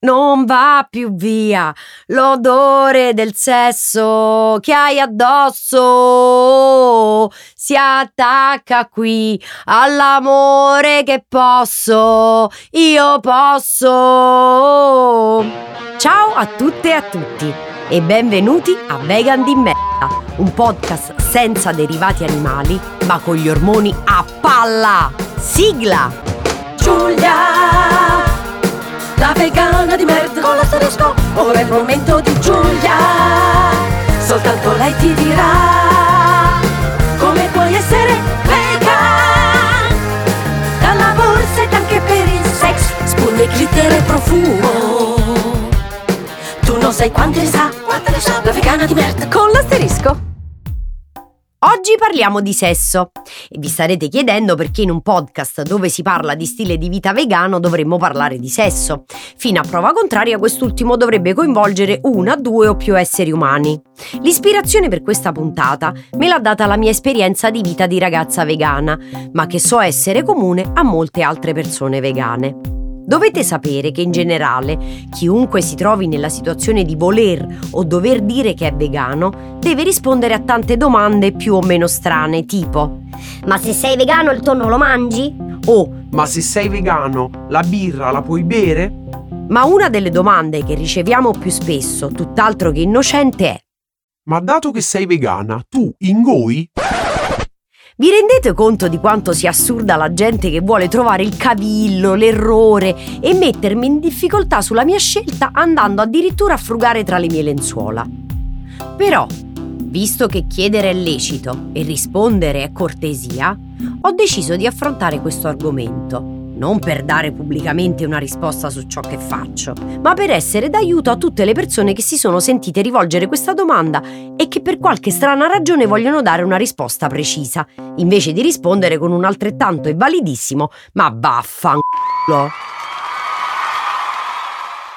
Non va più via l'odore del sesso che hai addosso. Si attacca qui all'amore che posso, io posso. Ciao a tutte e a tutti e benvenuti a Vegan di Merda, un podcast senza derivati animali ma con gli ormoni a palla. Sigla! Giulia! La vegana di merda con l'asterisco Ora è il momento di Giulia. Soltanto lei ti dirà Come puoi essere vegan Dalla borsetta anche per il sex Spugne, glitter e profumo. Tu non sai quante ne sa Quante ne sa La vegana di merda con l'asterisco Oggi parliamo di sesso e vi starete chiedendo perché in un podcast dove si parla di stile di vita vegano dovremmo parlare di sesso. Fino a prova contraria quest'ultimo dovrebbe coinvolgere una, due o più esseri umani. L'ispirazione per questa puntata me l'ha data la mia esperienza di vita di ragazza vegana, ma che so essere comune a molte altre persone vegane. Dovete sapere che in generale chiunque si trovi nella situazione di voler o dover dire che è vegano deve rispondere a tante domande più o meno strane, tipo Ma se sei vegano il tonno lo mangi? O ma se sei vegano la birra la puoi bere? Ma una delle domande che riceviamo più spesso, tutt'altro che innocente, è Ma dato che sei vegana, tu ingoi? Vi rendete conto di quanto sia assurda la gente che vuole trovare il cavillo, l'errore e mettermi in difficoltà sulla mia scelta andando addirittura a frugare tra le mie lenzuola? Però, visto che chiedere è lecito e rispondere è cortesia, ho deciso di affrontare questo argomento non per dare pubblicamente una risposta su ciò che faccio, ma per essere d'aiuto a tutte le persone che si sono sentite rivolgere questa domanda e che per qualche strana ragione vogliono dare una risposta precisa, invece di rispondere con un altrettanto e validissimo ma vaffanculo.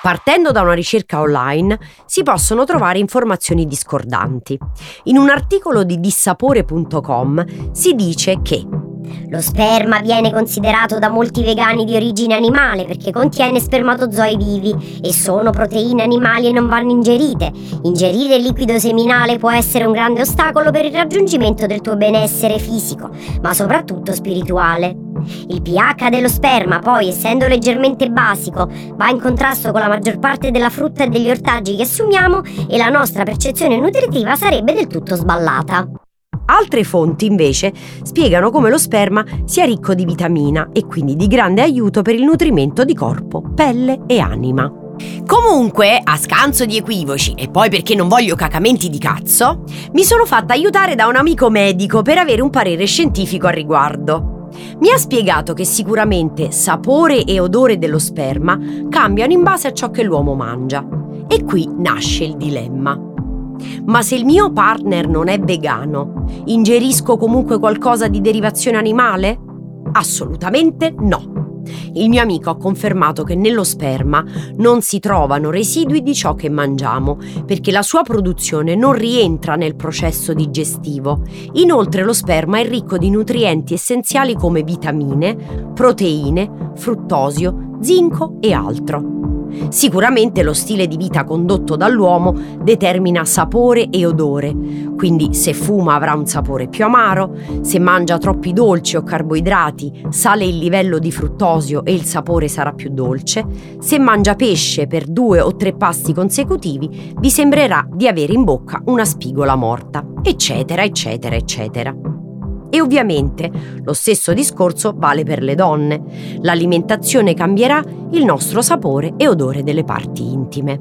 Partendo da una ricerca online si possono trovare informazioni discordanti. In un articolo di dissapore.com si dice che lo sperma viene considerato da molti vegani di origine animale perché contiene spermatozoi vivi e sono proteine animali e non vanno ingerite. Ingerire il liquido seminale può essere un grande ostacolo per il raggiungimento del tuo benessere fisico, ma soprattutto spirituale. Il pH dello sperma, poi, essendo leggermente basico, va in contrasto con la maggior parte della frutta e degli ortaggi che assumiamo e la nostra percezione nutritiva sarebbe del tutto sballata. Altre fonti invece spiegano come lo sperma sia ricco di vitamina e quindi di grande aiuto per il nutrimento di corpo, pelle e anima. Comunque, a scanso di equivoci e poi perché non voglio cacamenti di cazzo, mi sono fatta aiutare da un amico medico per avere un parere scientifico al riguardo. Mi ha spiegato che sicuramente sapore e odore dello sperma cambiano in base a ciò che l'uomo mangia. E qui nasce il dilemma. Ma se il mio partner non è vegano, ingerisco comunque qualcosa di derivazione animale? Assolutamente no. Il mio amico ha confermato che nello sperma non si trovano residui di ciò che mangiamo, perché la sua produzione non rientra nel processo digestivo. Inoltre lo sperma è ricco di nutrienti essenziali come vitamine, proteine, fruttosio, zinco e altro. Sicuramente lo stile di vita condotto dall'uomo determina sapore e odore, quindi se fuma avrà un sapore più amaro, se mangia troppi dolci o carboidrati sale il livello di fruttosio e il sapore sarà più dolce, se mangia pesce per due o tre pasti consecutivi vi sembrerà di avere in bocca una spigola morta, eccetera, eccetera, eccetera. E ovviamente lo stesso discorso vale per le donne. L'alimentazione cambierà il nostro sapore e odore delle parti intime.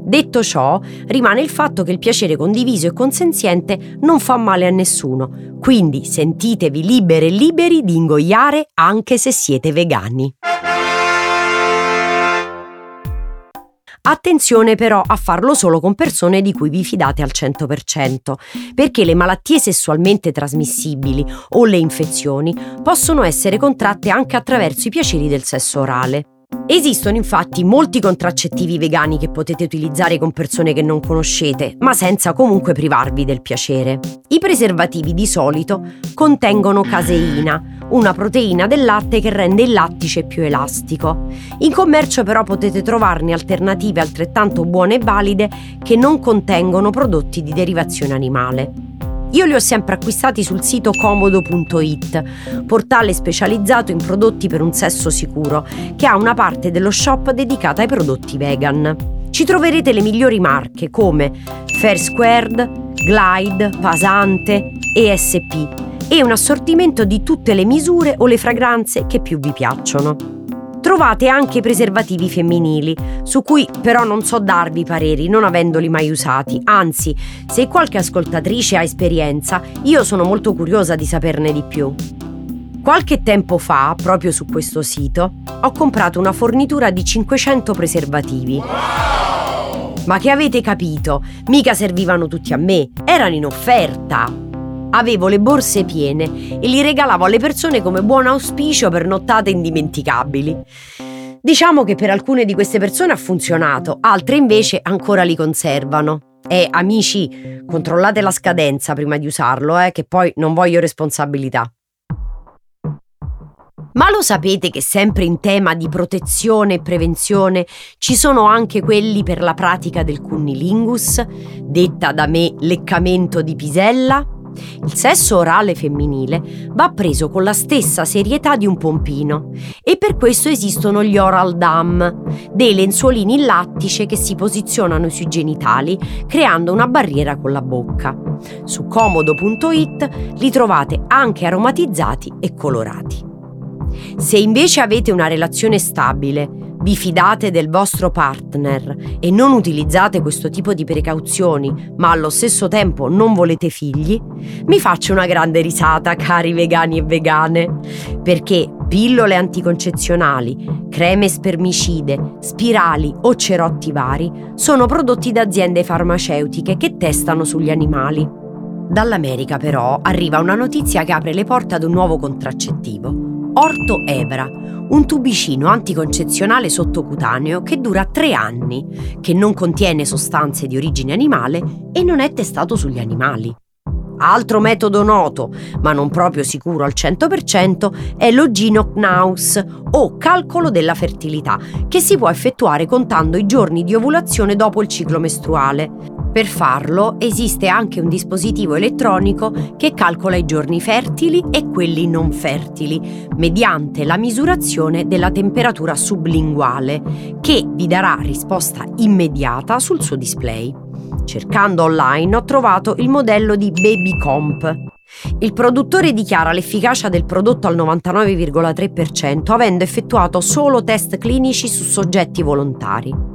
Detto ciò, rimane il fatto che il piacere condiviso e consenziente non fa male a nessuno, quindi sentitevi libere e liberi di ingoiare anche se siete vegani. Attenzione però a farlo solo con persone di cui vi fidate al 100%, perché le malattie sessualmente trasmissibili o le infezioni possono essere contratte anche attraverso i piaceri del sesso orale. Esistono infatti molti contraccettivi vegani che potete utilizzare con persone che non conoscete, ma senza comunque privarvi del piacere. I preservativi di solito contengono caseina, una proteina del latte che rende il lattice più elastico. In commercio però potete trovarne alternative altrettanto buone e valide che non contengono prodotti di derivazione animale. Io li ho sempre acquistati sul sito comodo.it, portale specializzato in prodotti per un sesso sicuro, che ha una parte dello shop dedicata ai prodotti vegan. Ci troverete le migliori marche come Fair Squared, Glide, Pasante, ESP e un assortimento di tutte le misure o le fragranze che più vi piacciono. Trovate anche i preservativi femminili, su cui però non so darvi pareri non avendoli mai usati, anzi, se qualche ascoltatrice ha esperienza, io sono molto curiosa di saperne di più. Qualche tempo fa, proprio su questo sito, ho comprato una fornitura di 500 preservativi. Ma che avete capito? Mica servivano tutti a me, erano in offerta. Avevo le borse piene e li regalavo alle persone come buon auspicio per nottate indimenticabili. Diciamo che per alcune di queste persone ha funzionato, altre invece ancora li conservano. E amici, controllate la scadenza prima di usarlo, eh, che poi non voglio responsabilità. Ma lo sapete che sempre in tema di protezione e prevenzione ci sono anche quelli per la pratica del cunnilingus, detta da me leccamento di pisella? Il sesso orale femminile va preso con la stessa serietà di un pompino e per questo esistono gli oral dam, dei lenzuolini in lattice che si posizionano sui genitali creando una barriera con la bocca. Su comodo.it li trovate anche aromatizzati e colorati. Se invece avete una relazione stabile, vi fidate del vostro partner e non utilizzate questo tipo di precauzioni, ma allo stesso tempo non volete figli, mi faccio una grande risata, cari vegani e vegane, perché pillole anticoncezionali, creme spermicide, spirali o cerotti vari sono prodotti da aziende farmaceutiche che testano sugli animali. Dall'America però arriva una notizia che apre le porte ad un nuovo contraccettivo Orto Evra, un tubicino anticoncezionale sottocutaneo che dura tre anni, che non contiene sostanze di origine animale e non è testato sugli animali. Altro metodo noto, ma non proprio sicuro al 100%, è l'Ogino-Knaus o calcolo della fertilità, che si può effettuare contando i giorni di ovulazione dopo il ciclo mestruale. Per farlo esiste anche un dispositivo elettronico che calcola i giorni fertili e quelli non fertili, mediante la misurazione della temperatura sublinguale, che vi darà risposta immediata sul suo display. Cercando online ho trovato il modello di BabyComp. Il produttore dichiara l'efficacia del prodotto al 99,3% avendo effettuato solo test clinici su soggetti volontari.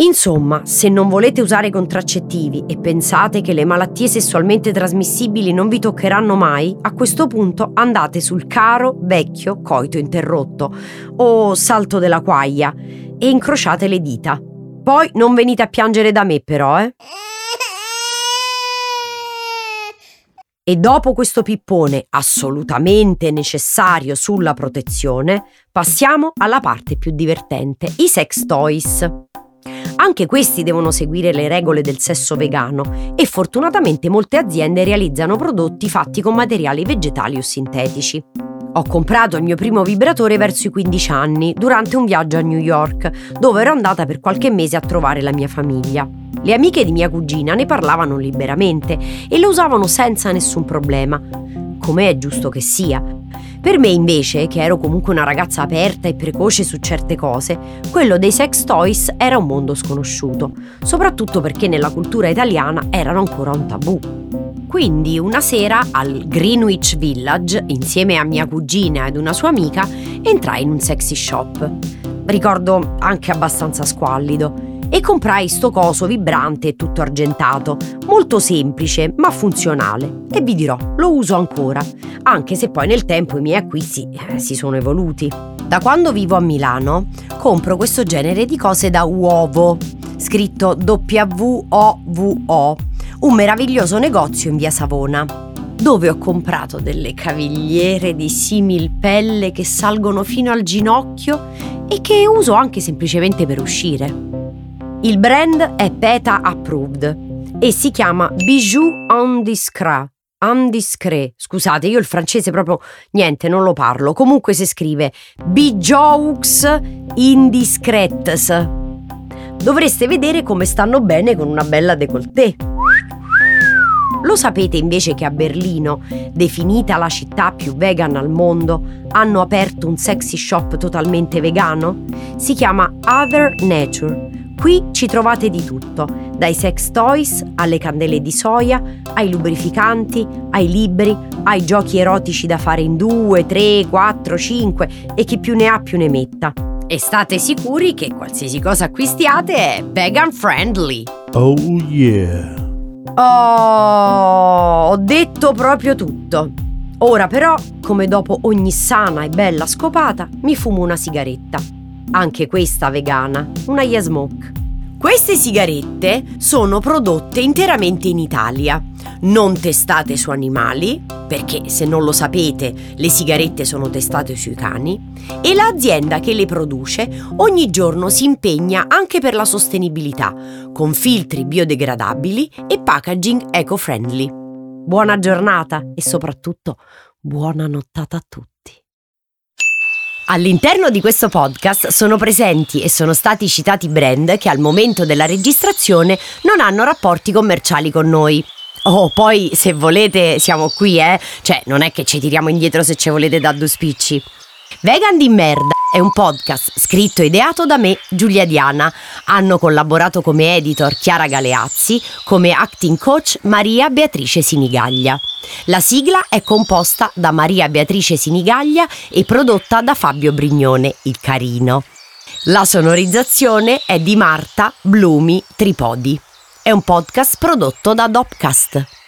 Insomma, se non volete usare contraccettivi e pensate che le malattie sessualmente trasmissibili non vi toccheranno mai, a questo punto andate sul caro vecchio coito interrotto o salto della quaglia e incrociate le dita. Poi non venite a piangere da me però, eh? E dopo questo pippone assolutamente necessario sulla protezione, passiamo alla parte più divertente, i sex toys. Anche questi devono seguire le regole del sesso vegano e fortunatamente molte aziende realizzano prodotti fatti con materiali vegetali o sintetici. Ho comprato il mio primo vibratore verso i 15 anni, durante un viaggio a New York, dove ero andata per qualche mese a trovare la mia famiglia. Le amiche di mia cugina ne parlavano liberamente e lo usavano senza nessun problema, come è giusto che sia. Per me invece, che ero comunque una ragazza aperta e precoce su certe cose, quello dei sex toys era un mondo sconosciuto, soprattutto perché nella cultura italiana erano ancora un tabù. Quindi una sera al Greenwich Village, insieme a mia cugina ed una sua amica, entrai in un sexy shop. Ricordo anche abbastanza squallido e comprai sto coso vibrante e tutto argentato, molto semplice ma funzionale. E vi dirò, lo uso ancora, anche se poi nel tempo i miei acquisti eh, si sono evoluti. Da quando vivo a Milano compro questo genere di cose da Uovo, scritto W-O-V-O, un meraviglioso negozio in via Savona dove ho comprato delle cavigliere di simil pelle che salgono fino al ginocchio e che uso anche semplicemente per uscire. Il brand è PETA approved e si chiama Bijou on Discra indiscret. Scusate, io il francese proprio niente, non lo parlo. Comunque si scrive bijaux indiscretes. Dovreste vedere come stanno bene con una bella décolleté. Lo sapete invece che a Berlino, definita la città più vegan al mondo, hanno aperto un sexy shop totalmente vegano? Si chiama Other Nature. Qui ci trovate di tutto, dai sex toys alle candele di soia, ai lubrificanti, ai libri, ai giochi erotici da fare in due, tre, quattro, cinque e chi più ne ha più ne metta. E state sicuri che qualsiasi cosa acquistiate è vegan friendly. Oh yeah. Oh, ho detto proprio tutto. Ora però, come dopo ogni sana e bella scopata, mi fumo una sigaretta. Anche questa vegana, una Yasmoke. Queste sigarette sono prodotte interamente in Italia, non testate su animali, perché se non lo sapete le sigarette sono testate sui cani, e l'azienda che le produce ogni giorno si impegna anche per la sostenibilità, con filtri biodegradabili e packaging eco-friendly. Buona giornata e soprattutto buona nottata a tutti. All'interno di questo podcast sono presenti e sono stati citati brand che al momento della registrazione non hanno rapporti commerciali con noi. Oh, poi se volete siamo qui, eh? Cioè, non è che ci tiriamo indietro se ci volete da due spicci. Vegan di merda è un podcast scritto e ideato da me, Giulia Diana. Hanno collaborato come editor Chiara Galeazzi, come acting coach Maria Beatrice Sinigaglia. La sigla è composta da Maria Beatrice Sinigaglia e prodotta da Fabio Brignone, il carino. La sonorizzazione è di Marta Blumi Tripodi. È un podcast prodotto da Dopcast.